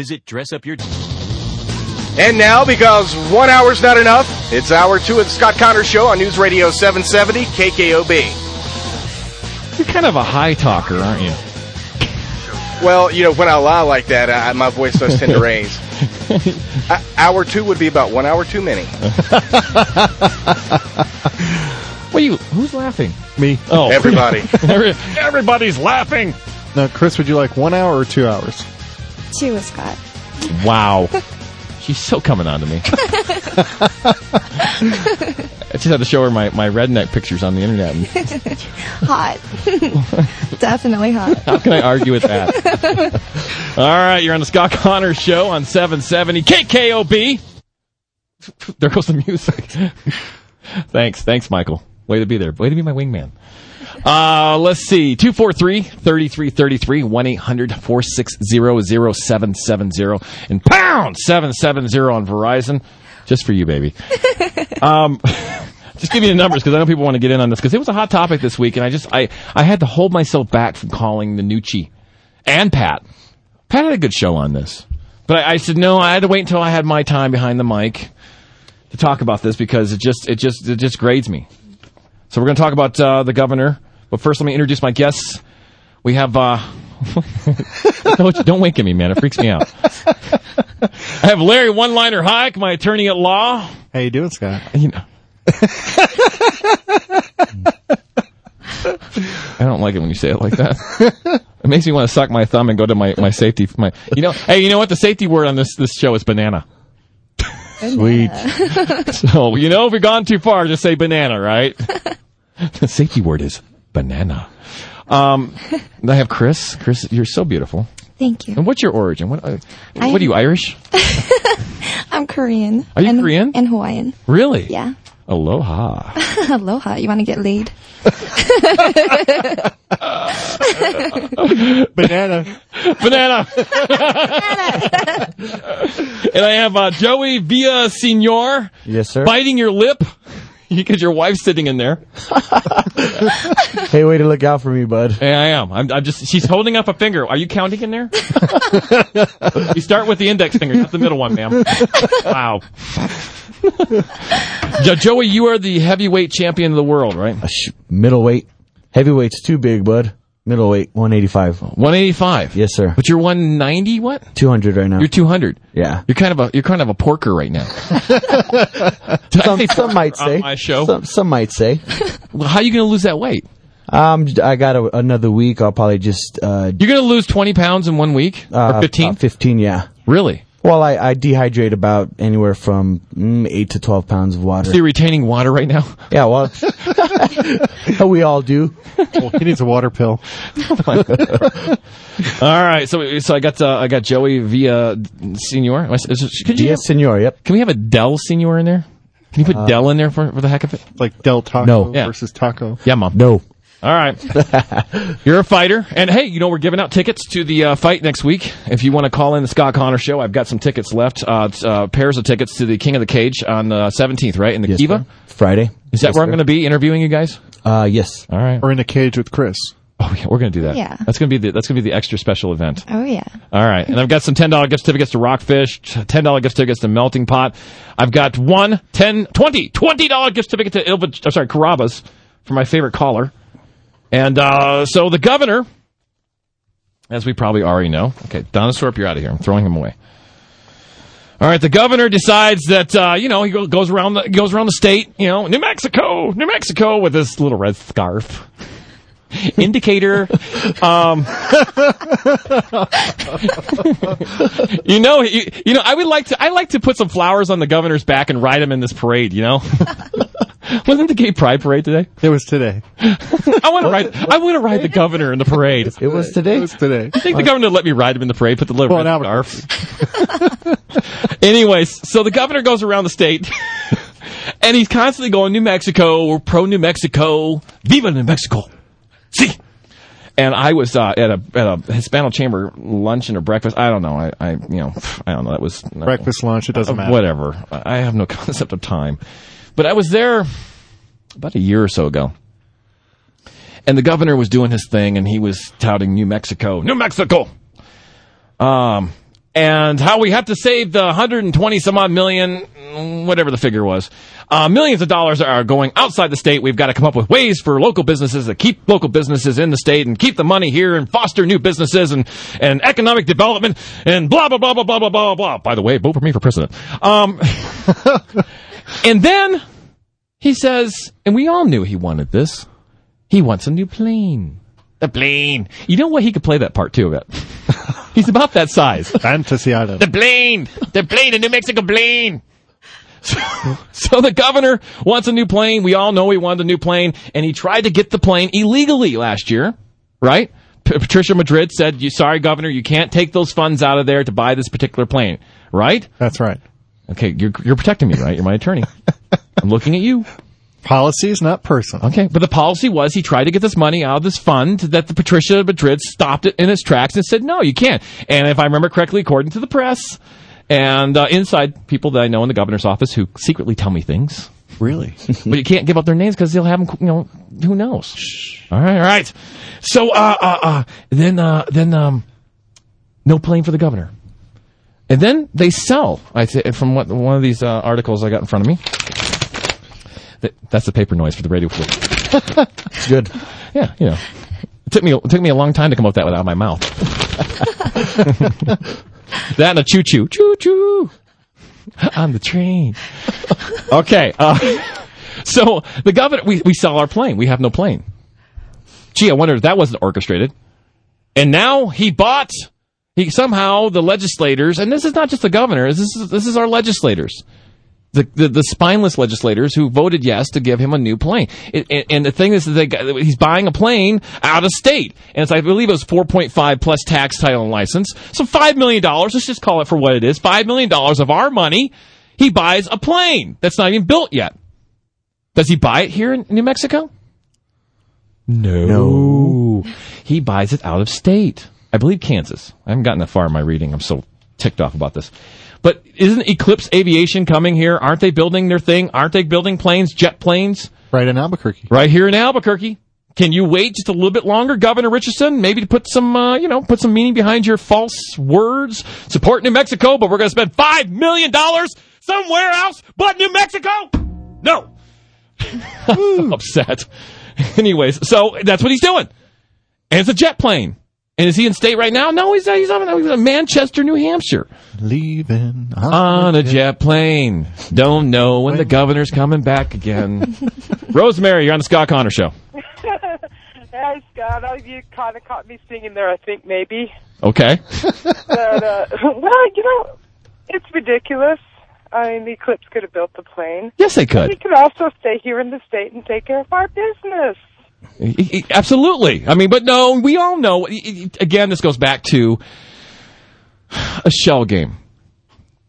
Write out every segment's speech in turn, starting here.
Visit Dress Up Your. And now, because one hour's not enough, it's hour two of the Scott Connors Show on News Radio 770 KKOB. You're kind of a high talker, aren't you? Well, you know, when I lie like that, I, my voice does tend to raise. Uh, hour two would be about one hour too many. What are you? Who's laughing? Me. Oh, Everybody. Everybody's laughing. Now, Chris, would you like one hour or two hours? Two with Scott. Wow. She's so coming on to me. I just had to show her my, my redneck pictures on the internet. Hot. Definitely hot. how can I argue with that? All right, you're on the Scott Connors Show on 770 KKOB. There goes the music. thanks, thanks, Michael. Way to be there. Way to be my wingman. Uh, let's see. 243-3333, 1-800-460-0770, and pound 770 on Verizon. Just for you, baby. um, just give me the numbers because I know people want to get in on this because it was a hot topic this week and I just, I, I had to hold myself back from calling the Nucci and Pat. Pat had a good show on this. But I, I said, no, I had to wait until I had my time behind the mic to talk about this because it just, it just, it just grades me. So we're going to talk about uh, the governor. But first, let me introduce my guests. We have. Uh, don't, don't wink at me, man. It freaks me out. I have Larry One Liner Heyeck, my attorney at law. How you doing, Scott? You know. I don't like it when you say it like that. It makes me want to suck my thumb and go to my, my safety. My, you know, hey, you know what? The safety word on this this show is banana. Sweet. So you know, if we've gone too far, just say banana, right? the safety word is banana. Um, I have Chris. Chris, you're so beautiful. Thank you. And what's your origin? What, uh, I- what are you Irish? I'm Korean. Are you and, Korean? And Hawaiian. Really? Yeah. Aloha. Aloha. You want to get laid? Banana. Banana. and I have uh, Joey Villasenor Yes, sir. biting your lip because your wife's sitting in there. Hey, way to look out for me, bud. Yeah, I am. I'm, I'm just. She's holding up a finger. Are you counting in there? you start with the index finger, not the middle one, ma'am. Wow. Jo- Joey, you are the heavyweight champion of the world, right? Middleweight. Heavyweight's too big, bud. Middleweight, 185. 185. Yes, sir. But you're 190. What? 200 right now. You're 200. yeah. You're kind of a you're kind of a porker right now. Some, some might say. my show. Some, some might say. Well, how are you going to lose that weight? Um, I got a, another week. I'll probably just, uh, You're going to lose 20 pounds in one week uh or 15? uh, 15, yeah. really? Well, I, I dehydrate about anywhere from mm, 8 to 12 pounds of water. So you're retaining water right now? Yeah, well, we all do. Well, he needs a water pill. All right. So so I got uh, I got Joey via Senior. Is- is- Could you Yes, senor, yep. can we have a Dell Senior in there? Can you put Dell in there for, for the heck of it? Like Del Taco No. Yeah. versus Taco. Yeah, mom. No. All right. You're a fighter. And hey, you know, we're giving out tickets to the uh, fight next week. If you want to call in the Scott Connor show, I've got some tickets left. Uh, it's, uh, pairs of tickets to the King of the Cage on the 17th, right? In the Yes, Kiva. sir. Friday. Is that Yes, where I'm going to be interviewing you guys? Uh, yes. All right. Or in a cage with Chris. Oh, yeah, we're going to do that. Yeah. That's going to be the, that's going to be the extra special event. Oh, yeah. All right. And I've got some $10 gift certificates to Rockfish, $10 gift certificates to Melting Pot. I've got one, 10, 20, $20 gift certificate to Ilva, oh, sorry, Carrabba's for my favorite caller. And, uh, so the governor, as we probably already know, okay, Donna Sorp, you're out of here. I'm throwing him away. All right, the governor decides that uh, you know he goes around the goes around the state, you know, New Mexico, New Mexico, with this little red scarf. Indicator, um, you know, you, you know, I would like to, I like to put some flowers on the governor's back and ride him in this parade. You know, wasn't the gay pride parade today? It was today. I want to ride, I want to ride the governor in the parade. It was today. It today. was today. I think the governor let me ride him in the parade, put the little Well, red scarf. Anyways, so the governor goes around the state, and he's constantly going New Mexico, we're pro New Mexico, Viva New Mexico, see. And I was uh, at a at a Hispano Chamber luncheon or breakfast. I don't know. I, I you know I don't know. That was Breakfast, lunch, it doesn't matter. Whatever. I have no concept of time. But I was there about a year or so ago. And the governor was doing his thing and he was touting New Mexico. New Mexico! Um, and how we have to save the 120 some odd million, whatever the figure was. Uh, millions of dollars are going outside the state. We've got to come up with ways for local businesses to keep local businesses in the state and keep the money here and foster new businesses and, and economic development and blah, blah, blah, blah, blah, blah, blah, blah. By the way, vote for me for president. Um, and then he says, and we all knew he wanted this. He wants a new plane. The plane. You know what? He could play that part too. Of it. He's about that size. Fantasy Island. The plane. The plane. The New Mexico plane. So, so the governor wants a new plane. We all know he wanted a new plane, and he tried to get the plane illegally last year, right? P- Patricia Madrid said, "You sorry, governor, you can't take those funds out of there to buy this particular plane." Right? That's right. Okay, you're you're protecting me, right? You're my attorney. I'm looking at you. Policy is not person. Okay, but the policy was he tried to get this money out of this fund that the Patricia Madrid stopped it in its tracks and said, no, you can't. And if I remember correctly, according to the press and uh, inside people that I know in the governor's office who secretly tell me things, Really? but you can't give up their names because they'll have them, you know, who knows? All right, all right. So, uh, uh, uh, then, uh, then, um, no plane for the governor. And then they sell, I say, from what, one of these uh, articles I got in front of me. That- That's the paper noise for the radio. It's good. Yeah, you know. It took me it took me a long time to come up with that without my mouth. that and a choo choo. Choo choo. On the train. Okay. Uh, so the governor we, we sell our plane. We have no plane. Gee, I wonder if that wasn't orchestrated. And now he bought he somehow the legislators, and this is not just the governor, this is this is our legislators the, the, the spineless legislators who voted yes to give him a new plane. It, and, and the thing is that he's buying a plane out of state. And it's, I believe it was 4.5 plus tax title and license. So $5 million, let's just call it for what it is, $5 million of our money, he buys a plane that's not even built yet. Does he buy it here in New Mexico? No. No. He buys it out of state. I believe Kansas. I haven't gotten that far in my reading. I'm so ticked off about this. But isn't Eclipse Aviation coming here? Aren't they building their thing? Aren't they building planes, jet planes, Right in Albuquerque. right here in Albuquerque? Can you wait just a little bit longer, Governor Richardson? Maybe to put some, uh, you know, put some meaning behind your false words. Support New Mexico, but we're going to spend five million dollars somewhere else but New Mexico. No, I'm upset. Anyways, so that's what he's doing, and it's a jet plane. And is he in state right now? No, he's not, he's, on, he's in Manchester, New Hampshire, Leaving on a jet plane. Don't know when the governor's coming back again. Rosemary, you're on the Scott Connor Show. Hey, Scott, oh, you kind of caught me singing there, I think, maybe. Okay. But, uh, well, you know, it's ridiculous. I mean, the Eclipse could have built the plane. Yes, they He could. He could also stay here in the state and take care of our business. Absolutely. I mean, but no, we all know. Again, this goes back to a shell game.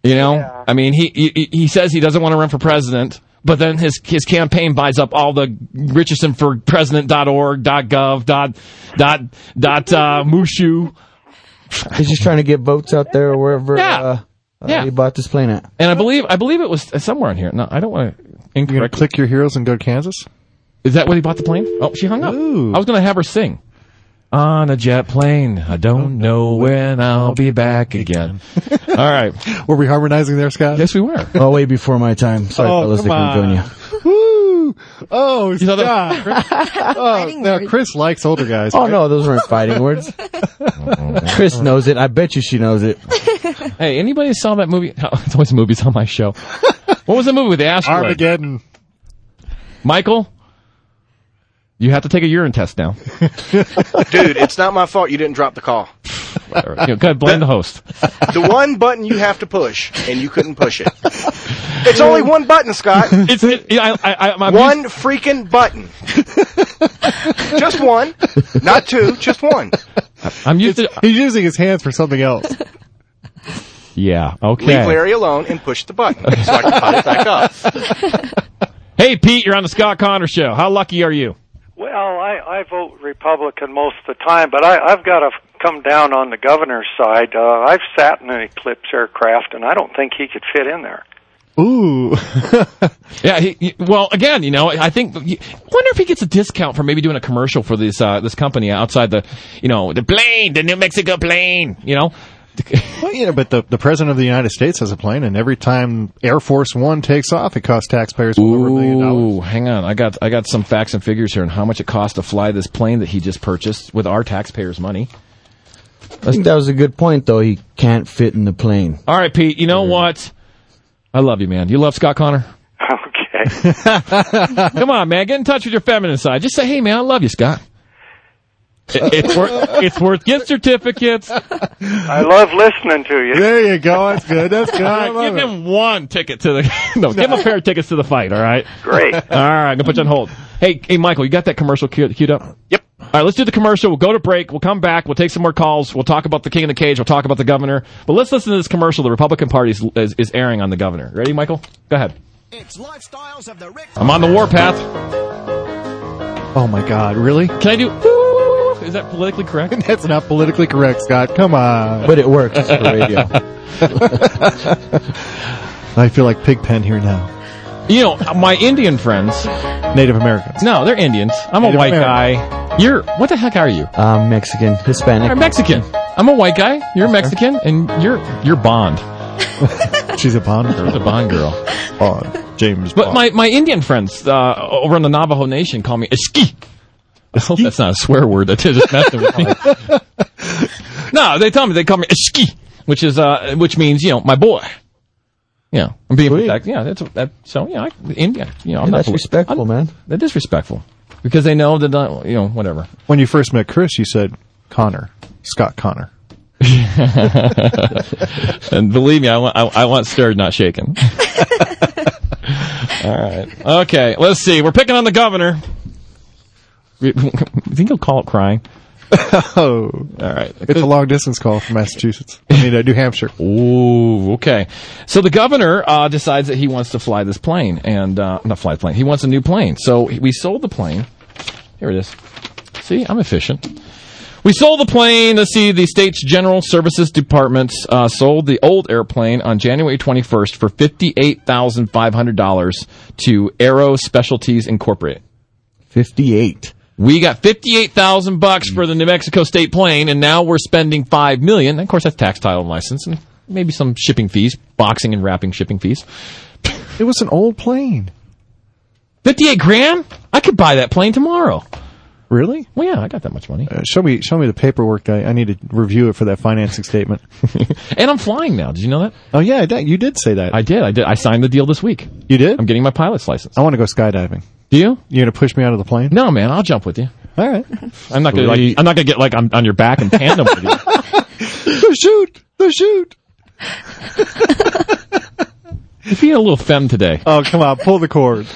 You know, Yeah. I mean, he, he he says he doesn't want to run for president, but then his his campaign buys up all the Richardson for president.org, .gov, dot dot dot uh, Mushu, He's just trying to get votes out there or wherever Yeah. uh, uh, Yeah. he bought this plane at. and I believe I believe it was somewhere in here. No, I don't want to You're going to incorrect. click your heroes and go to Kansas? Is that what he bought the plane? Oh, she hung up. Ooh. I was going to have her sing. On a jet plane, I don't know when I'll be back again. All right. Were we harmonizing there, Scott? Yes, we were. Oh, way before my time. Sorry, Oh, fellas, they come couldn't join on. you. Woo! Oh, saw that- Scott. oh, Fighting now words. Chris likes older guys. Oh no, those weren't fighting words. Chris knows it. I bet you she knows it. Hey, anybody saw that movie? Oh, it's always movies on my show. What was the movie with the asteroid? Armageddon. Michael, you have to take a urine test now. Dude, it's not my fault you didn't drop the call. Whatever. You know, go ahead, blame the host. The one button you have to push, and you couldn't push it. It's only one button, Scott. It's it, I, I, I, I'm One freaking button. just one. Not two, just one. I'm used to. He's using his hands for something else. Yeah. Okay. Leave Larry alone and push the button so I can pot it back up. Hey, Pete, you're on the Scott Connor Show. How lucky are you? Well, I, I vote Republican most of the time, but I, I've got to come down on the governor's side. Uh, I've sat in an Eclipse aircraft, and I don't think he could fit in there. Ooh. Yeah. He, he- well, again, you know, I think. Wonder if he gets a discount for maybe doing a commercial for this uh, this company outside the, you know, the plane, the New Mexico plane. You know, Well, yeah, but the, the president of the United States has a plane, and every time Air Force One takes off, it costs taxpayers over a million dollars. Hang on. I got I got some facts and figures here on how much it costs to fly this plane that he just purchased with our taxpayers' money. I think that was a good point, though. He can't fit in the plane. All right, Pete. You know what? I love you, man. You love Scott Connor. Okay. Come on, man. Get in touch with your feminine side. Just say, "Hey, man, I love you, Scott." It- it's worth it's worth gift certificates. I love listening to you. There you go. That's good. That's good. I right, love give it. him one ticket to the no. Give him a pair of tickets to the fight. All right. Great. All right. I'm gonna put you on hold. Hey, hey, Michael, you got that commercial queued, queued up? Yep. All right, let's do the commercial. We'll go to break. We'll come back. We'll take some more calls. We'll talk about the king in the cage. We'll talk about the governor. But let's listen to this commercial the Republican Party is, is, is airing on the governor. Ready, Michael? Go ahead. It's lifestyles of the rich. I'm on the warpath. Oh my God, really? Can I do? Is that politically correct? That's not politically correct, Scott. Come on. But it works for radio. I feel like Pigpen here now. You know, my Indian friends. Native Americans. No, they're Indians. I'm a white American. guy. You're what the heck are you? I'm Mexican, Hispanic. I'm Mexican. I'm a white guy. You're Mexican, and you're you're Bond. She's a Bond You're girl. the Bond girl. Bond. James But Bond. my, my Indian friends uh, over in the Navajo Nation call me Eski. I hope that's not a swear word. That just messing with me. no, they tell me they call me Eski, which is uh, which means you know my boy. Yeah, I'm being Sweet. protected. Yeah, that's that. So yeah, I, Indian. You know, I'm not that's respectful, I'm- man. That is respectful because they know that uh, you know whatever. when you first met Chris, you said Connor. Scott Connor. And believe me, I want I, I want stirred, not shaken. All right. Okay. Let's see. We're picking on the governor. You think he'll call it crying? Oh, All right. it's a long distance call from Massachusetts. I mean, uh, New Hampshire. Ooh, okay. So the governor uh, decides that he wants to fly this plane, and uh, not fly the plane. He wants a new plane. So we sold the plane. Here it is. See, I'm efficient. We sold the plane. Let's see. The state's general services department uh, sold the old airplane on January 21st for fifty-eight thousand five hundred dollars to Aero Specialties Incorporated. 58. We got fifty-eight thousand bucks for the New Mexico state plane, and now we're spending five million. And of course, that's tax, title, and license, and maybe some shipping fees, boxing and wrapping shipping fees. It was an old plane. Fifty-eight grand? I could buy that plane tomorrow. Really? Well, yeah, I got that much money, Uh, show me, show me the paperwork. I, I need to review it for that financing statement. and I'm flying now. Did you know that? oh yeah, I did- you did say that. I did. I did. I signed the deal this week. you did. I'm getting my pilot's license. I want to go skydiving. Do you? You gonna push me out of the plane? No, man. I'll jump with you. All right. I'm not gonna. Like, I'm not gonna get like on, on your back and tandem with you. the shoot. The shoot. You're being a little femme today. Oh come on, pull the cord.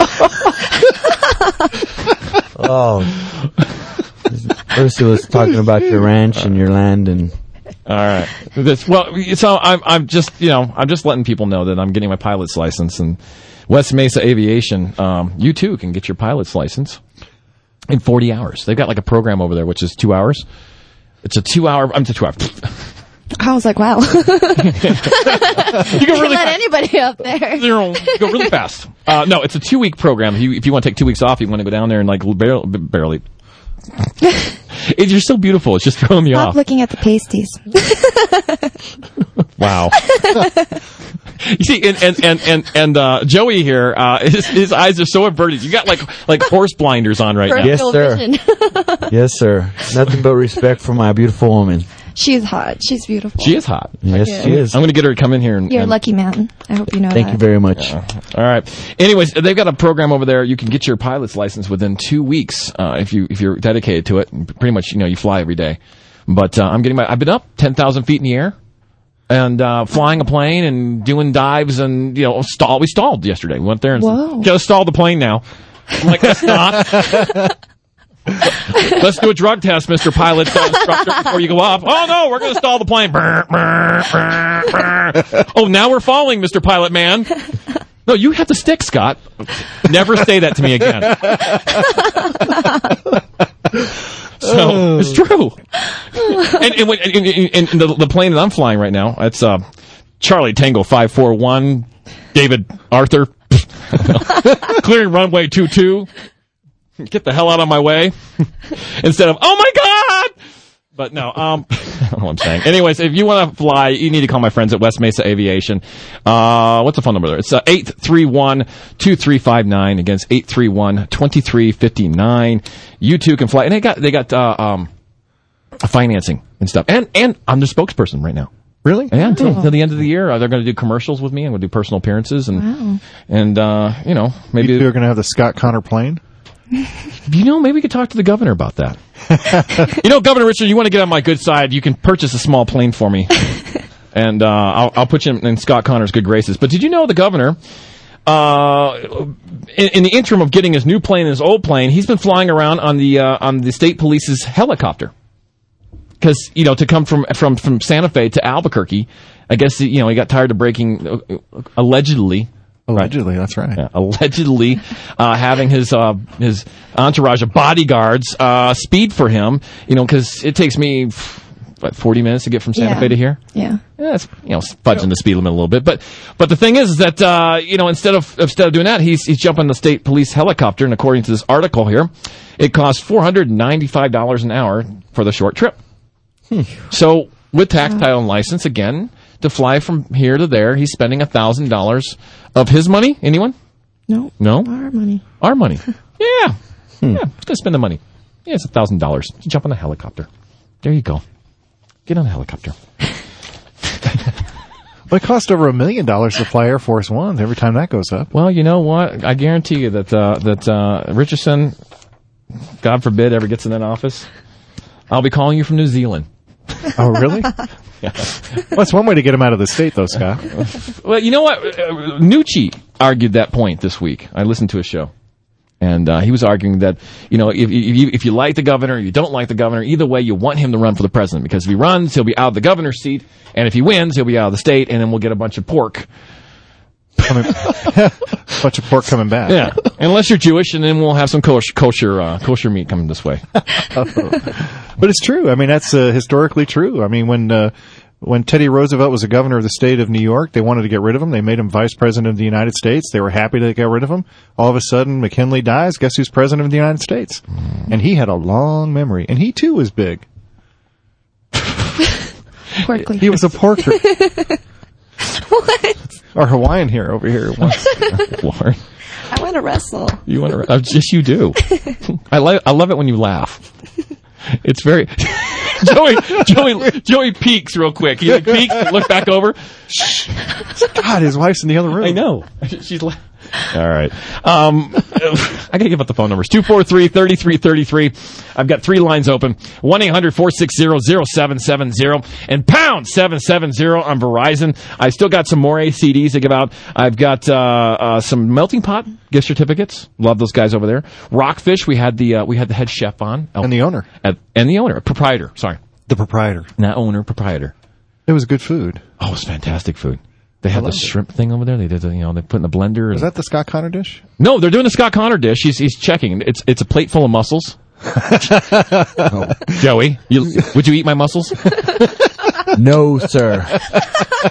Oh. Ursula's talking about your ranch and your land and All right. This, well, so I'm I'm just you know I'm just letting people know that I'm getting my pilot's license and West Mesa Aviation. Um, you too can get your pilot's license in 40 hours. They've got like a program over there which is two hours. It's a two hour. I'm to two hours. I was like, wow. you can really Let anybody up there. You go really fast. Uh, no, it's a two week program. If you, if you want to take two weeks off, you want to go down there and like barely. barely. It- You're so beautiful. It's just throwing me Stop off. looking at the pasties. Wow. You see, and and and and, and uh, Joey here, uh, his, his eyes are so averted. You got like like horse blinders on right now. Yes, sir. yes, sir. Nothing but respect for my beautiful woman. She's hot. She's beautiful. She is hot. Yes, Yeah. she is. I'm going to get her to come in here and. You're a and- lucky man. I hope you know that. Thank that. you very much. All right. Anyways, they've got a program over there. You can get your pilot's license within two weeks uh, if you if you're dedicated to it. Pretty much, you know, you fly every day. But uh, I'm getting my. I've been up ten thousand feet in the air, and uh, flying a plane and doing dives and you know stall. We stalled yesterday. We went there and Whoa. just stalled the plane now. I'm like, let's not. Let's do a drug test, Mr. Pilot instructor, before you go up. Oh no, we're going to stall the plane. Oh, now we're falling, Mr. Pilot Man. No, you have to stick, Scott. Never say that to me again. so it's true. And, and, when, and, and the, the plane that I'm flying right now, it's uh, Charlie Tango five four one, David Arthur, clearing runway two two. Get the hell out of my way. Instead of oh my god. But no, um, I don't know what I'm saying. Anyways, if you want to fly, you need to call my friends at West Mesa Aviation. Uh, what's the phone number there? It's uh, 831-2359. Again, it's 831-2359. You too can fly. And they got, they got, uh, um, financing and stuff. And, and I'm the spokesperson right now. Really? Yeah, until, until the end of the year, uh, they're going to do commercials with me. I'm going to do personal appearances and, Wow. and, uh, you know, maybe, You two are going to have the Scott Connor plane? you know, maybe we could talk to the governor about that. you know, Governor Richard, you want to get on my good side, you can purchase a small plane for me. and uh, I'll, I'll put you in, in Scott Connor's good graces. But did you know the governor, uh, in, in the interim of getting his new plane and his old plane, he's been flying around on the uh, on the state police's helicopter. Because you know, to come from from from Santa Fe to Albuquerque, I guess you know he got tired of breaking uh, uh, allegedly Allegedly, that's right. yeah, allegedly uh, having his uh, his entourage of bodyguards uh, speed for him. You know, because it takes me what forty minutes to get from Santa Yeah. Fe to here. Yeah. Yeah, it's you know fudging the speed limit a little bit, but but the thing is, is that uh, you know instead of instead of doing that, he's he's jumping the state police helicopter, and according to this article here, it costs four hundred and ninety five dollars an hour for the short trip. So with tax title and license again to fly from here to there, he's spending a thousand dollars of his money. Anyone? No. No, Our money. our money. yeah, yeah. It's gonna spend the money. Yeah, it's a thousand dollars. Jump on the helicopter. There you go. Get on the helicopter. But it cost over a million dollars to fly Air Force One every time that goes up. Well, you know what? I guarantee you that uh, that uh, Richardson, God forbid, ever gets in that office, I'll be calling you from New Zealand. Oh, really? Well, that's one way to get him out of the state, though, Scott. Well, you know what? Uh, Nucci argued that point this week. I listened to a show, and uh, he was arguing that you know if, if you if you like the governor, you don't like the governor, either way, you want him to run for the president because if he runs, he'll be out of the governor's seat, and if he wins, he'll be out of the state, and then we'll get a bunch of pork. Coming, bunch of pork coming back. Yeah, unless you're Jewish, and then we'll have some kosher kosher, uh, kosher meat coming this way. But it's true. I mean, that's uh, historically true. I mean, when uh, when Teddy Roosevelt was the governor of the state of New York, they wanted to get rid of him. They made him vice president of the United States. They were happy to get rid of him. All of a sudden, McKinley dies. Guess who's president of the United States? And he had a long memory, and he too was big. Porkly. He was a porker. Our Hawaiian here over here. once. Lord. I want to wrestle. You want to? Uh, just you do. I love. I love it when you laugh. It's very. Joey, Joey, Joey peeks real quick. He like, peeks, look back over. God, his wife's in the other room. I know. She's like. All right. Um, I gotta give out the phone numbers. 243-3333. I've got three lines open. 1-800-460-0770 and pound 770 on Verizon. I still got some more ACDs to give out. I've got, uh, uh, some melting pot gift certificates. Love those guys over there. Rockfish. We had the, uh, we had the head chef on. And the owner, At- and the owner, proprietor. Sorry. the proprietor. Not owner, proprietor. It was good food. Oh, it was fantastic food. They had the shrimp thing over there. They did, the, you know, they put in the blender. Is that the Scott Connor dish? No, they're doing the Scott Connor dish. He's he's checking. It's it's a plate full of mussels. Joey, you, would you eat my mussels? No, sir.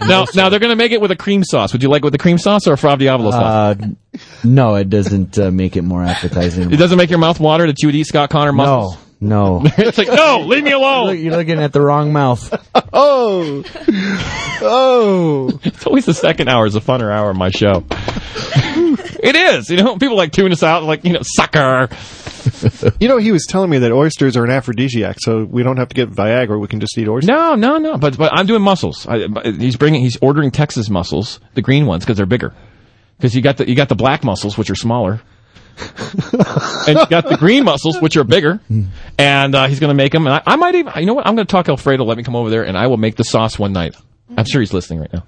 now now they're going to make it with a cream sauce. Would you like it with the cream sauce or a Fra Diavolo sauce? Uh, no, it doesn't uh, make it more appetizing. it doesn't make your mouth water that you would eat Scott Connor mussels. No, no. it's like no, leave me Look, alone. you're looking at the wrong mouth. Oh, oh! It's always the second hour is a funner hour of my show. it is. You know, people like tune us out like you know sucker. You know, he was telling me that oysters are an aphrodisiac, so we don't have to get Viagra. We can just eat oysters. No, no, no. But but I'm doing mussels. I, but he's bringing. He's ordering Texas mussels, the green ones, because they're bigger. Because you got the you got the black mussels, which are smaller, and you got the green mussels, which are bigger. And uh, he's going to make them. And I, I might even. You know what? I'm going to talk Alfredo. Let me come over there, and I will make the sauce one night. I'm sure he's listening right now.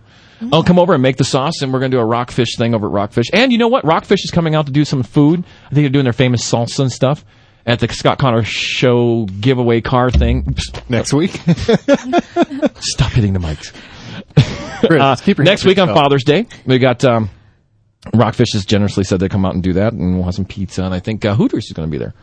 I'll come over and make the sauce, and we're going to do a rockfish thing over at Rockfish. And you know what? Rockfish is coming out to do some food. I think they're doing their famous salsa and stuff at the Scott Connor show giveaway car thing. Next week, Stop hitting the mics. Chris, Uh, next week on. Father's Day, we got um, Rockfish has generously said they come out and do that, and we'll have some pizza. And I think uh, Hooters is going to be there.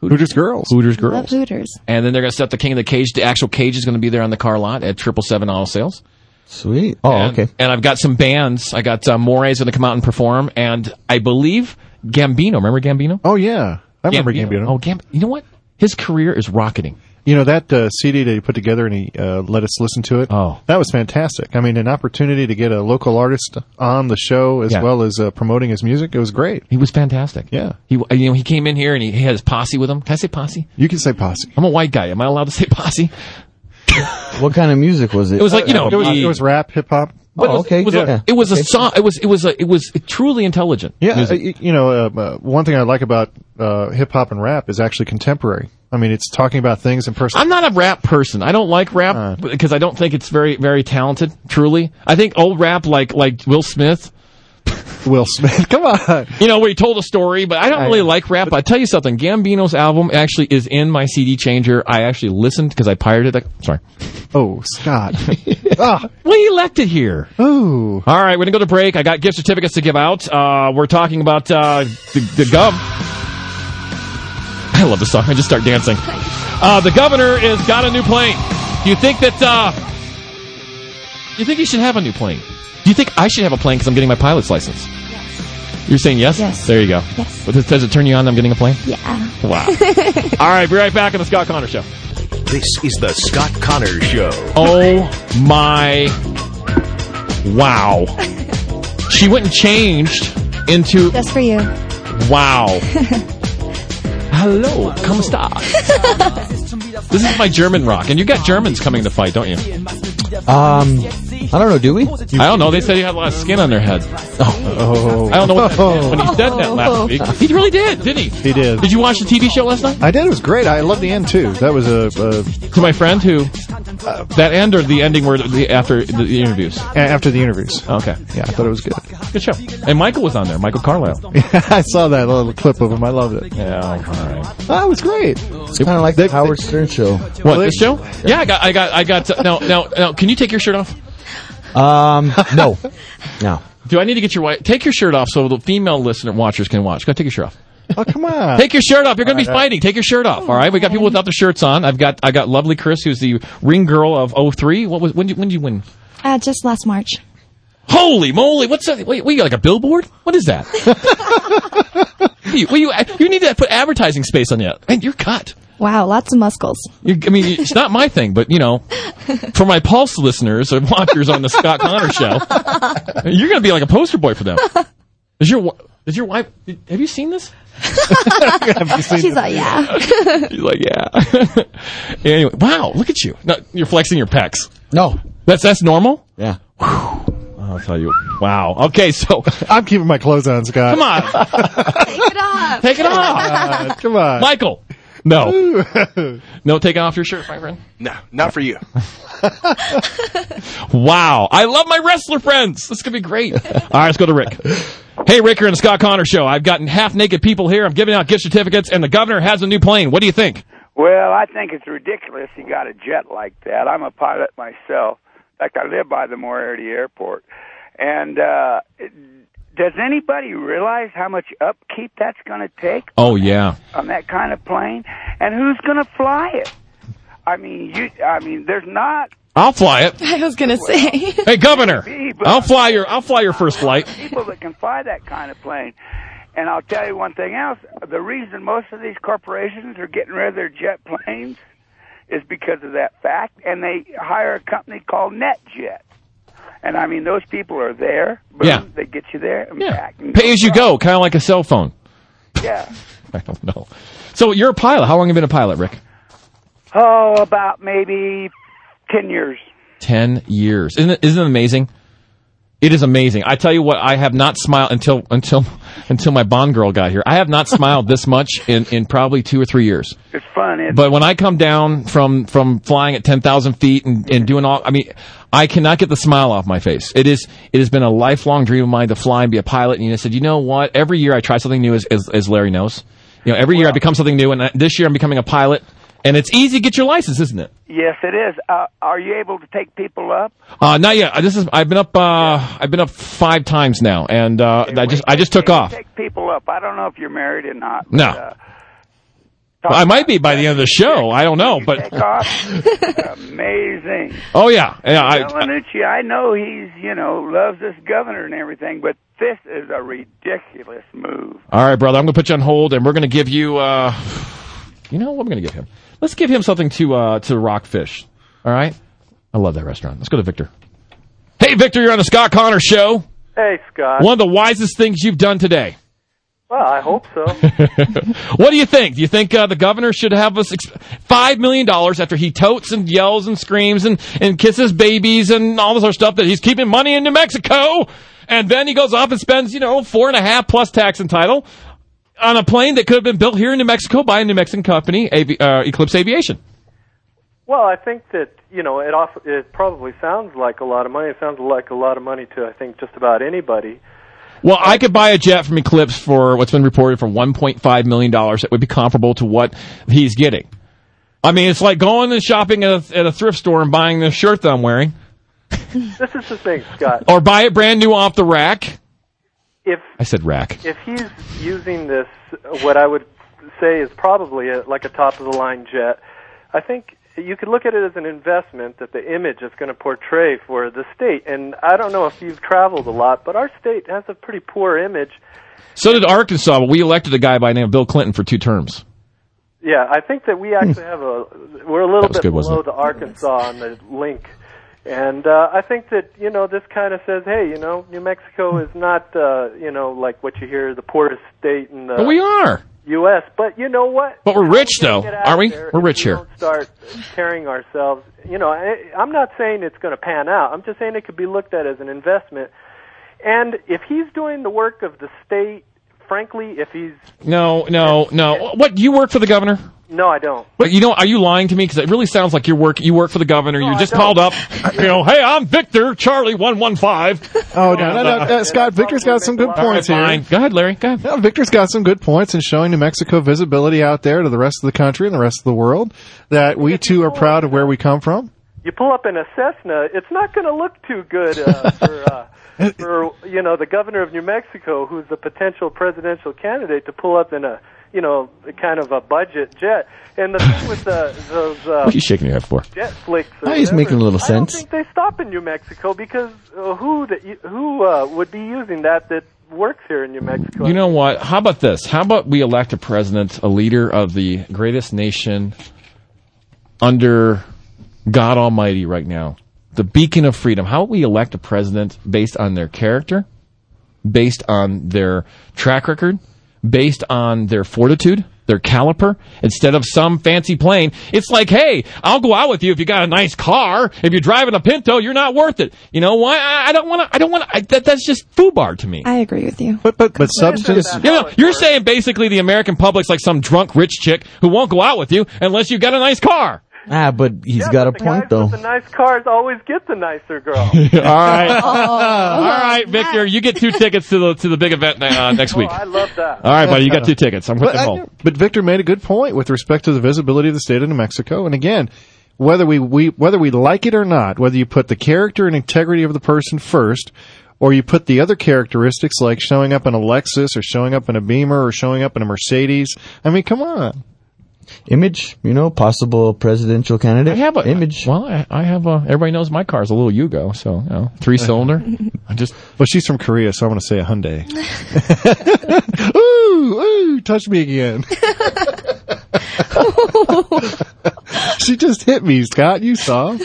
Hooters girls. Hooters girls. Love girls, Hooters. and then they're going to set the King of the Cage. The actual cage is going to be there on the car lot at Triple Seven Auto Sales. Sweet. Oh, and, okay. And I've got some bands. I got uh, Moray's going to come out and perform, and I believe Gambino. Remember Gambino? Oh yeah, I remember Gambino. Oh, Gambino. You know what? His career is rocketing. You know that uh, CD that he put together and he uh, let us listen to it. Oh. that was fantastic. I mean, an opportunity to get a local artist on the show as Yeah. well as uh, promoting his music. It was great. He was fantastic. Yeah. He, you know, he came in here and he, he had his posse with him. Can I say posse? You can say posse. I'm a white guy. Am I allowed to say posse? What kind of music was it? It was like, you know, It was the- it was rap, hip hop. But it Oh, was, okay. It was, Yeah. a, it was a song. It was, it was a, it was truly intelligent. Yeah, music. uh, you know, uh, uh, one thing I like about uh, hip hop and rap is actually contemporary. I mean, it's talking about things and person. I'm not a rap person. I don't like rap because I don't think it's very, very talented. Truly, I think old rap like like Will Smith. Will Smith, come on. You know, we told a story, but I don't I- really like rap. But I tell you something, Gambino's album actually is in my CD changer. I actually listened because I pirated it. Sorry. Oh, Scott. ah, We elected here. ooh. All right, we're gonna go to break. I got gift certificates to give out. Uh, we're talking about uh, the, the gov. I love this song. I just start dancing. Uh, the governor has got a new plane. Do you think that? You think you should have a new plane? Do you think I should have a plane because I'm getting my pilot's license? You're saying yes? Yes. There you go. Yes. But does, does it turn you on? that I'm getting a plane. Yeah. Wow. All right, be right back on the Scott Connor Show. This is the Scott Connor Show. Oh my! Wow. She went and changed into Just for you. Wow. Hello, come stop. this is my German rock, and you got Germans coming to fight, don't you? Um, I don't know. Do we? I don't know. They said he had a lot of skin on their head. Oh, I don't know what that meant when he said that last week. He really did, didn't he? He did. Did you watch the TV show last night? I did. It was great. I loved the end too. That was a, a To my friend who, uh, that end or the ending where the, after the, the interviews. after the interviews. Okay, Yeah, I thought it was good. good show. And Michael was on there. Michael Carlisle. I saw that little clip of him. I loved it. Yeah, all right. Oh, was great. It's kind of like the Howard Stern show. What this show? Yeah, I got, I got, I got. Now, now, now, can you take your shirt off? Um, no, no. Do I need to get your wife? Take your shirt off so the female listener watchers can watch. Go take your shirt off. Oh, come on. Take your shirt off. You're going to be fighting. Take your shirt off. All right. We got people without their shirts on. I've got I got lovely Chris, who's the ring girl of 03. What was when did, you, when did you win? Uh, just last March. Holy moly! What's that? Wait, wait, like a billboard? What is that? you, well, you you need to put advertising space on that. And you're cut. Wow, lots of muscles. You, I mean, it's not my thing, but you know, for my Pulse listeners or watchers on the Scott Connor show, you're going to be like a poster boy for them. Is your is your wife? Have you seen this? She's like, yeah. He's like, yeah. anyway, wow, look at you. No, you're flexing your pecs. No. That's that's normal. Yeah. I'll tell you. Wow. Okay, so I'm keeping my clothes on, Scott. come on, Take it off. take it off, Uh, come on. Michael. No, no, take off your shirt, my friend. No, not for you. Wow, I love my wrestler friends. This could be great. All right, let's go to Rick. Hey, Rick, you're in the Scott Connor show. I've gotten half naked people here. I'm giving out gift certificates, and the governor has a new plane. What do you think? Well, I think it's ridiculous he got a jet like that. I'm a pilot myself. In fact, I live by the Moriarty Airport. And uh does anybody realize how much upkeep that's going to take Oh yeah, on that kind of plane? And who's going to fly it? I mean, you I mean, there's not I'll fly it. I was gonna say. Hey, governor, I'll fly your I'll fly your first flight. people that can fly that kind of plane. And I'll tell you one thing else. The reason most of these corporations are getting rid of their jet planes is because of that fact, and they hire a company called NetJet. And I mean, those people are there. Boom, Yeah. They get you there and Yeah, back. and pay as you go, kind of like a cell phone. Yeah. I don't know. So you're a pilot. How long have you been a pilot, Rick? Oh, about maybe ten years. Ten years. Isn't it, isn't it amazing? It is amazing. I tell you what, I have not smiled until until until my Bond girl got here. I have not smiled this much in, in probably two or three years. It's fun. Isn't But when I come down from from flying at ten thousand feet and, and doing all, I mean, I cannot get the smile off my face. It is it has been a lifelong dream of mine to fly and be a pilot. And I said, you know what? Every year I try something new, as as, as Larry knows. You know, every year I become something new, and this year I'm becoming a pilot. And it's easy to get your license, isn't it? Yes, it is. Uh, are you able to take people up? Uh, not yet. This is I've been up. Uh, I've been up five times now, and uh, I just I just took off. Take people up. I don't know if you're married or not. but, No. uh, I might be by the end of the show. I don't know, but. Amazing. oh yeah, yeah. I, Well, I know he's, you know, loves this governor and everything, but this is a ridiculous move. all right, brother. I'm gonna put you on hold, and we're gonna give you. Uh, you know what I'm gonna give him? Let's give him something to uh, to rockfish. All right. I love that restaurant. Let's go to Victor. Hey, Victor, you're on the Scott Connor Show. Hey, Scott. One of the wisest things you've done today. Well, I hope so. What do you think? Do you think uh, the governor should have us ex- five million dollars after he totes and yells and screams and, and kisses babies and all this other stuff that he's keeping money in New Mexico, and then he goes off and spends you know four and a half plus tax and title on a plane that could have been built here in New Mexico by a New Mexican company, Avi- uh, Eclipse Aviation. well, I think that you know it. Off, it probably sounds like a lot of money. It sounds like a lot of money to I think just about anybody. Well, I could buy a jet from Eclipse for what's been reported for $1.5 million. That would be comparable to what he's getting. I mean, it's like going and shopping at a, at a thrift store and buying the shirt that I'm wearing, This is the thing, Scott. or buy it brand new off the rack. If I said rack. if he's using this, what I would say is probably a, like a top of the line jet. I think you could look at it as an investment that the image is going to portray for the state. And I don't know if you've traveled a lot, but our state has a pretty poor image. So did Arkansas, but we elected a guy by the name of Bill Clinton for two terms. Yeah, I think that we hmm. actually have a we're a little bit good, below the Arkansas on the link, and uh, I think that you know this kind of says, hey, you know, New Mexico is not uh, you know like what you hear the poorest state in the But we are. U.S. But you know what? But we're rich, though, we gonna get out aren't we? We're rich we here. Don't start carrying ourselves. You know, I, I'm not saying it's going to pan out. I'm just saying it could be looked at as an investment. And if he's doing the work of the state, frankly, if he's No, no, no. What, you work for the governor? No, I don't. But you know, are you lying to me? Because it really sounds like you work. You work for the governor. you I just called up. You know, hey, I'm Victor Charlie one one five. Oh, no, no, no. Uh, Scott, Victor's got some good points here. Go ahead, Larry. Go ahead. No, Victor's got some good points in showing New Mexico visibility out there to the rest of the country and the rest of the world. That we too are proud of where we come from. you pull up in a Cessna, it's not going to look too good uh, for uh, for you know the governor of New Mexico, who's a potential presidential candidate, to pull up in a you know kind of a budget jet. And the thing with the, those uh, What are you shaking your head for? jet flicks, Oh, he's making a little I sense. don't think they stop in New Mexico because uh, who that who uh, would be using that that works here in New Mexico? You know what? How about this? How about we elect a president, a leader of the greatest nation under God Almighty right now, the beacon of freedom? How about we elect a president based on their character, based on their track record, based on their fortitude? Their caliper instead of some fancy plane. It's like, hey, I'll go out with you if you got a nice car. If you're driving a Pinto, you're not worth it. You know why? I, I don't want to. I don't want to. That, that's just foobar to me. I agree with you. But but but substance. You know, you're saying basically the American public's like some drunk rich chick who won't go out with you unless you got a nice car. Ah, but he's Yeah, got a but the point guys though. With the nice cars always get the nicer girl. All right, all right, Victor, you get two tickets to the to the big event uh, next week. Oh, I love that. All right, buddy, you got two tickets. I'm But, putting them home. but Victor made a good point with respect to the visibility of the state of New Mexico. And again, whether we, we whether we like it or not, whether you put the character and integrity of the person first, or you put the other characteristics like showing up in a Lexus or showing up in a Beamer or showing up in a Mercedes. I mean, come on. Image, you know, possible presidential candidate. I have a image. Well, I, I have a. Everybody knows my car's a little Yugo, so you know, three cylinder. I just Well, she's from Korea, so I'm going to say a Hyundai. ooh, ooh, touch me again. she just hit me, Scott. You saw.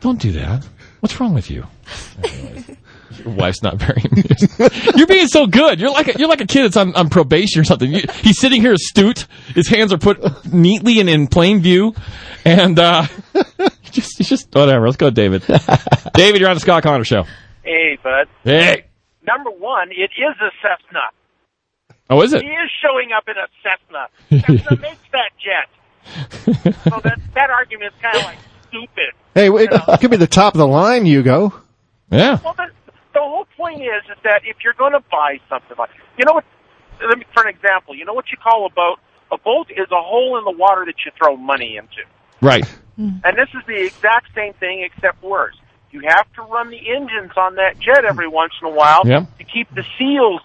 don't do that. What's wrong with you? Anyways, Your wife's not very amused. You're being so good. You're like a, you're like a kid that's on, on probation or something. You, he's sitting here astute. His hands are put neatly and in plain view, and uh, just just whatever. Let's go, David. David, you're on the Scott Connor show. Hey, bud. Hey. Number one, it is a Cessna. Oh, is it? He is showing up in a Cessna. Cessna makes that jet. So that that argument is kind of like stupid. Hey, wait, it could be the top of the line, Yugo. Yeah. Well, the, the whole point is is that if you're going to buy something like, you know what? Let me, for an example, you know what you call a boat? A boat is a hole in the water that you throw money into. Right. Mm. And this is the exact same thing except worse. You have to run the engines on that jet every once in a while Yep. to keep the seals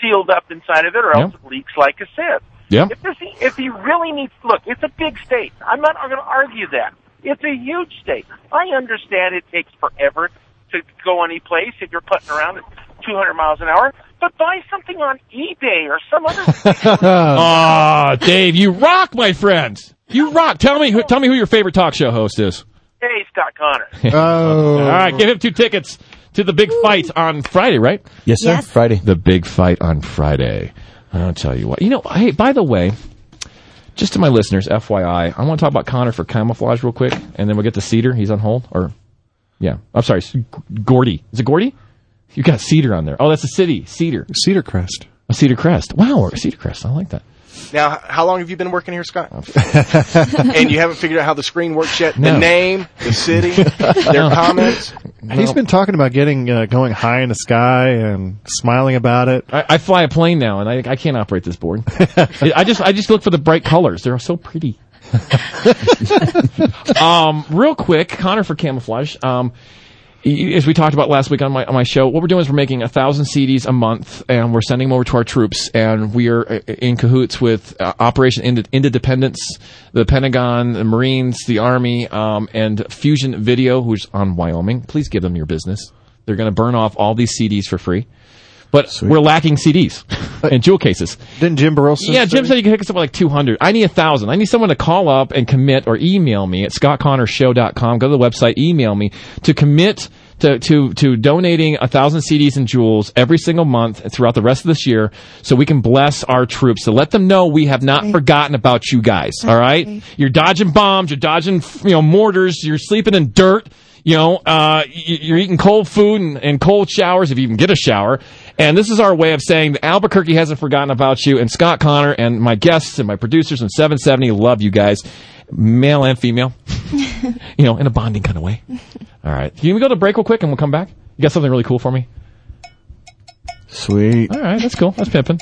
sealed up inside of it, or else Yep. it leaks like a sieve. Yep. If, this, if he really needs, look, it's a big state. I'm not going to argue that. It's a huge state. I understand it takes forever to go any place if you're putting around at 200 miles an hour, but buy something on eBay or some other. Ah, Dave, you rock, my friend. You rock. Tell me, who, tell me who your favorite talk show host is. Hey, Scott Connor. Oh. All right, give him two tickets to the big fight on Friday, right? Yes, sir. Yes. Friday. The big fight on Friday. I'll tell you what. You know, hey, by the way, just to my listeners, FYI, I want to talk about Connor for camouflage real quick, and then we'll get to Cedar. He's on hold, or yeah, I'm sorry, Gordy. Is it Gordy? You got Cedar on there. Oh, that's a city, Cedar, Cedar Crest. a Cedar Crest. Wow, Cedar Crest. I like that. Now, how long have you been working here, Scott? and you haven't figured out how the screen works yet? No. The name, the city, their comments. He's been talking about getting uh, going high in the sky and smiling about it. I, I fly a plane now, and I, I can't operate this board. I just I just look for the bright colors. They're so pretty. um, real quick, Connor for camouflage. Um, as we talked about last week on my on my show, what we're doing is we're making a thousand CDs a month, and we're sending them over to our troops, and we are uh, in cahoots with uh, Operation Independence, the Pentagon, the Marines, the Army, um, and Fusion Video, who's on Wyoming. Please give them your business. They're going to burn off all these CDs for free. But we're lacking CDs and jewel cases. Didn't Jim Burrell? Yeah, Jim said you can pick us up with like 200. I need a thousand. I need someone to call up and commit or email me at scottconnorshow.com. Go to the website, email me to commit to, to, to donating a thousand CDs and jewels every single month throughout the rest of this year so we can bless our troops to let them know we have not forgotten about you guys. All right. You're dodging bombs. You're dodging, you know, mortars. You're sleeping in dirt. You know, uh, you're eating cold food and, and cold showers if you even get a shower. And this is our way of saying that Albuquerque hasn't forgotten about you. And Scott Connor and my guests and my producers and 770 love you guys, male and female. you know, in a bonding kind of way. All right. Can we go to break real quick and we'll come back? You got something really cool for me? Sweet. All right, that's cool. That's pimping.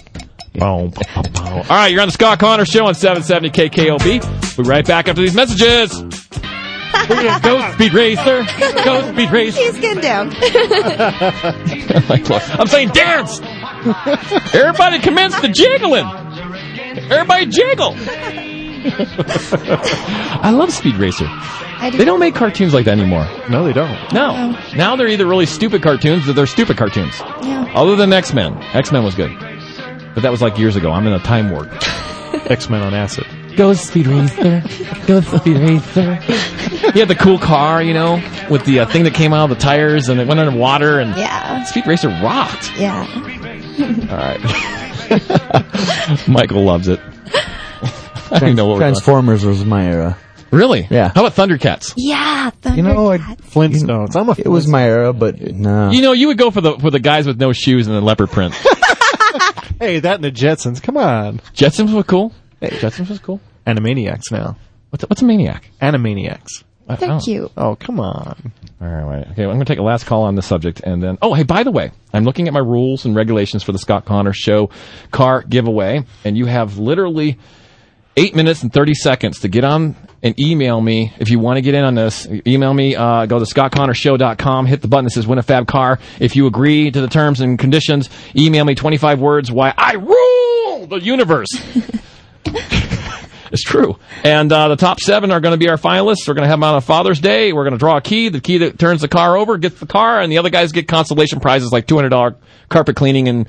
All right, you're on the Scott Connor Show on 770 KKOB. We'll be right back after these messages. We're gonna go speed racer. Go speed racer. He's getting down. I'm saying dance. Everybody commence the jiggling. Everybody jiggle. I love Speed Racer. Do. They don't make cartoons like that anymore. No, they don't. No. Now they're either really stupid cartoons or they're stupid cartoons. Yeah. Other than X Men. X Men was good. But that was like years ago. I'm in a time warp. X Men on acid. Go Speed Racer. Go Speed Racer. He had the cool car, you know, with the uh, thing that came out of the tires and it went underwater and Yeah. Speed Racer rocked. Yeah. All right. Michael loves it. I don't know what Transformers was my era. Really? Yeah. How about Thundercats? Yeah. You know, I, Flintstones. I'm a. it was my era, but no. You know, you would go for the for the guys with no shoes and the leopard print. Hey, that and the Jetsons. Come on. Jetsons was cool. Hey. Jetsons was cool. Animaniacs now. What's a, what's a maniac? Animaniacs. I- I They're don't- cute. Oh, come on. All right. Okay, I'm going to take a last call on this subject, and then. Oh, hey, by the way, I'm looking at my rules and regulations for the Scott Connor Show car giveaway, and you have literally eight minutes and 30 seconds to get on and email me if you want to get in on this. Email me. Uh, go to scottconnorshow.com. Hit the button that says "Win a Fab Car." If you agree to the terms and conditions, email me 25 words why I rule the universe. It's true. And uh, the top seven are going to be our finalists. We're going to have them on a Father's Day. We're going to draw a key. The key that turns the car over gets the car, and the other guys get consolation prizes like $200 carpet cleaning and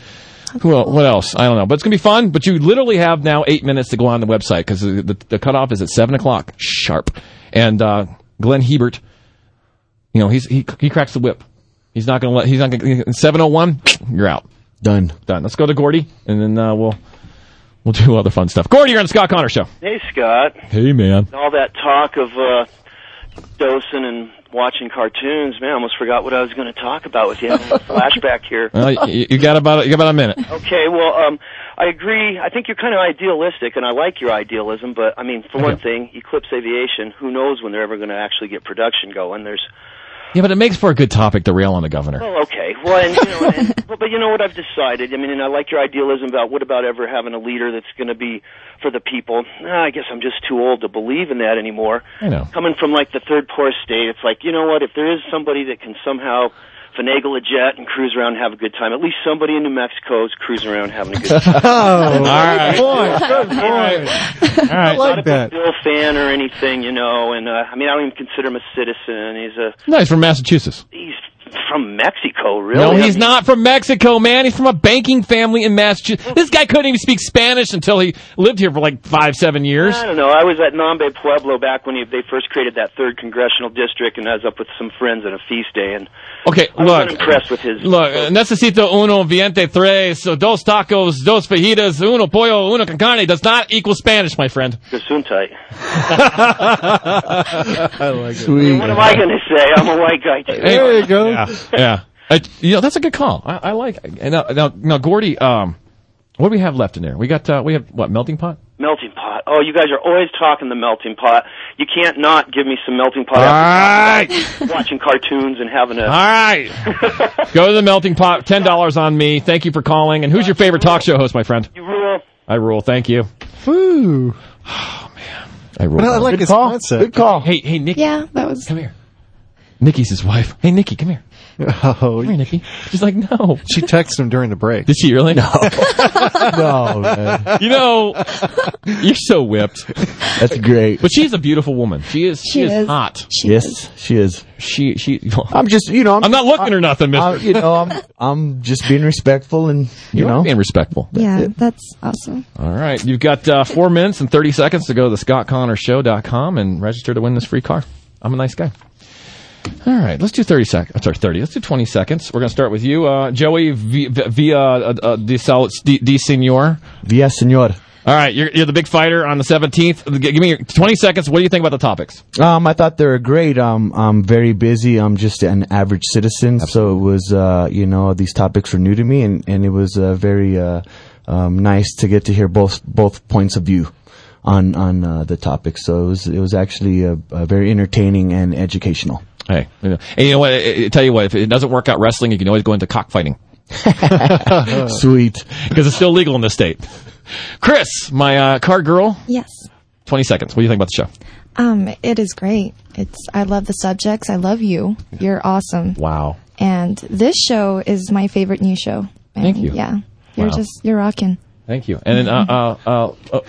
well, what else? I don't know. But it's going to be fun. But you literally have now eight minutes to go on the website because the, the, the cutoff is at 7 o'clock sharp. And uh, Glenn Hebert, you know, he's, he, he cracks the whip. He's not going to let, he's not going to, 701, you're out. Done. Done. Let's go to Gordy, and then uh, we'll we'll do other fun stuff. Gordy, you're on the Scott Connor Show. Hey, Scott. Hey, man. All that talk of uh, dosing and watching cartoons, man, I almost forgot what I was going to talk about with you. Having a flashback here. Well, you, you got about you got about a minute. Okay, well, um, I agree. I think you're kind of idealistic, and I like your idealism. But I mean, for one thing, Eclipse Aviation. Who knows when they're ever going to actually get production going? There's Yeah, but it makes for a good topic to rail on the governor. Oh, okay. Well, and, you know, and, but, but you know what I've decided. I mean, and I like your idealism about what about ever having a leader that's going to be for the people. Nah, I guess I'm just too old to believe in that anymore. I know. Coming from like the third poorest state, it's like you know what? If there is somebody that can somehow finagle a jet and cruise around and have a good time, at least somebody in New Mexico is cruising around having a good time. Oh, all right. Boy, good boy. All right. I like Not a that. big Bill fan or anything, you know. And uh, I mean, I don't even consider him a citizen. He's a Nice from Massachusetts. he's from Mexico, really. No, I he's mean, not from Mexico, man. He's from a banking family in Massachusetts. This guy couldn't even speak Spanish until he lived here for like five, seven years. I don't know. I was at Nambe Pueblo back when he, they first created that third congressional district, and I was up with some friends on a feast day, and Okay, I was look. unimpressed with his. Look, uh, necesito uno veinte tres, so dos tacos, dos fajitas, uno pollo, uno con carne does not equal Spanish, my friend. Gesundheit. I like it. I mean, what am I going to say? I'm a white guy too. There you go. Yeah, yeah. Uh, you know, that's a good call. I, I like. And now, now, now, Gordy, um, what do we have left in there? We got, uh, we have what melting pot. Melting pot. Oh, you guys are always talking the melting pot. You can't not give me some melting pot. All after talking about watching cartoons and having a. All right, go to the melting pot. Ten dollars on me. Thank you for calling. And who's your favorite talk show host, my friend? You rule. I rule. Thank you. Woo. Oh man, I rule. But I like Good his call. concept. Good call. Hey, hey, Nikki, Yeah, that was. come here. Nikki's his wife. Hey, Nikki, come here. Oh, Come here, Nikki. She's like, no. she texted him during the break. Did she really? No. No, man. you know, you're so whipped. That's great. But she's a beautiful woman. She is. She, She is, is. hot. She yes, is. she is. She. She. I'm just, you know, I'm, I'm not looking or nothing, Mister. I, you know, I'm, I'm just being respectful and, you, you know. are being respectful. Yeah, that's awesome. All right. You've got uh, four minutes and 30 seconds to go to the ScottConnorShow.com and register to win this free car. I'm a nice guy. All right. Let's do 30 seconds. I'm sorry, 30. Let's do 20 seconds. We're going to start with you, uh, Joey v- v- via uh, uh, Di Sal- Di, Di Senor. Via senor. All right. You're, you're the big fighter on the 17th. G- Give me your 20 seconds. What do you think about the topics? Um, I thought they were great. Um, I'm very busy. I'm just an average citizen, so it was, uh, you know, these topics were new to me, and, and it was uh, very uh, um, nice to get to hear both both points of view on on uh, the topics. So it was it was actually uh uh very entertaining and educational. Hey. you know- And you know what? I, I tell you what, if it doesn't work out wrestling, you can always go into cockfighting. Sweet. Because it's still legal in this state. Kris, my uh, car girl, Yes. 20 seconds. What do you think about the show? Um, it is great. It's I love the subjects. I love you. You're awesome. Wow. And this show is my favorite new show. And Thank you. Yeah. You're Wow. just you're rocking. Thank you. And then, uh, uh, uh, uh,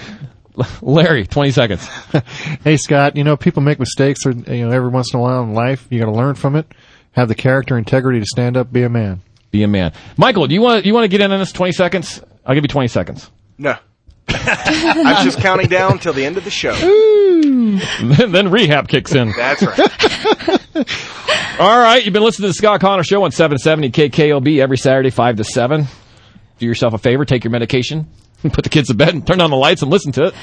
Larry, 20 seconds. Hey Scott, you know people make mistakes. Or, you know every once in a while in life, you got to learn from it. Have the character, integrity to stand up, be a man. Be a man. Michael, do you want you want to get in on this 20 seconds? I'll give you 20 seconds. No. I'm just counting down till the end of the show. then, then rehab kicks in. That's right. All right, you've been listening to the Scott Connor Show on 770 KKOB every Saturday, 5 to 7. Do yourself a favor, take your medication, put the kids to bed, and turn on the lights and listen to it.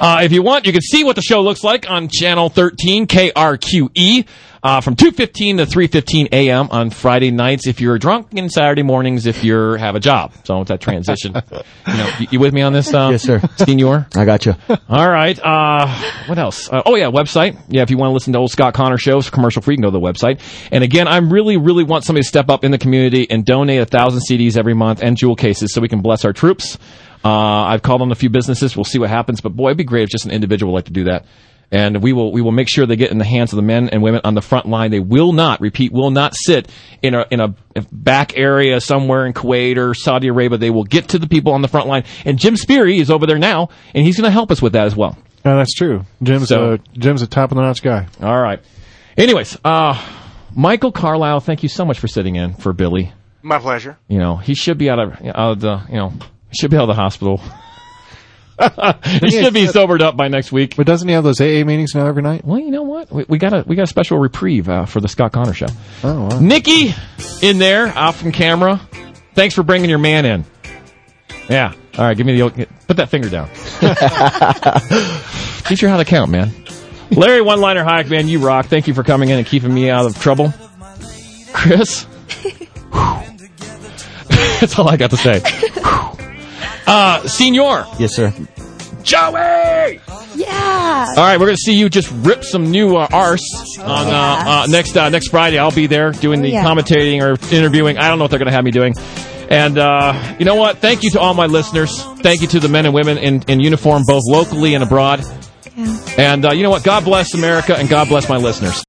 Uh, if you want, you can see what the show looks like on Channel 13, KRQE, uh, from 2.15 to 3.15 a.m. on Friday nights if you're drunk, and Saturday mornings if you have a job. So with that transition. you know, you, you with me on this, um, Yes, sir. Senior? I got you. All right. Uh, what else? Uh, oh yeah, website. Yeah, if you want to listen to old Scott Connor shows, commercial free, you can go to the website. And again, I really, really want somebody to step up in the community and donate a thousand CDs every month and jewel cases so we can bless our troops. Uh, I've called on a few businesses. We'll see what happens. But boy, it'd be great if just an individual would like to do that. And we will we will make sure they get in the hands of the men and women on the front line. They will not repeat will not sit in a in a back area somewhere in Kuwait or Saudi Arabia. They will get to the people on the front line. And Jim Speary is over there now, and he's going to help us with that as well. No, that's true. Jim's So- uh, Jim's a top of the notch guy. All right. Anyways, uh, Michael Carlisle, thank you so much for sitting in for Billy. My pleasure. You know, he should be out of out of the you know he should be out of the hospital. he should be sobered up by next week. But doesn't he have those AA meetings now every night? Well, you know what? We, we got a we got a special reprieve uh, for the Scott Connor show. Oh, wow. Nikki in there, off from camera. Thanks for bringing your man in. Yeah. All right, give me the old, put that finger down. Teach her how to count, man. Larry One Liner Heyeck, man, you rock. Thank you for coming in and keeping me out of trouble. Kris, that's all I got to say. Uh, Senor, Yes, sir. Joey. Yeah. All right, we're going to see you just rip some new uh, arse on uh, uh, next uh, next Friday. I'll be there doing the Oh, yeah. commentating or interviewing. I don't know what they're going to have me doing. And uh, you know what? Thank you to all my listeners. Thank you to the men and women in, in uniform, both locally and abroad. Yeah. And uh, you know what? God bless America and God bless my listeners.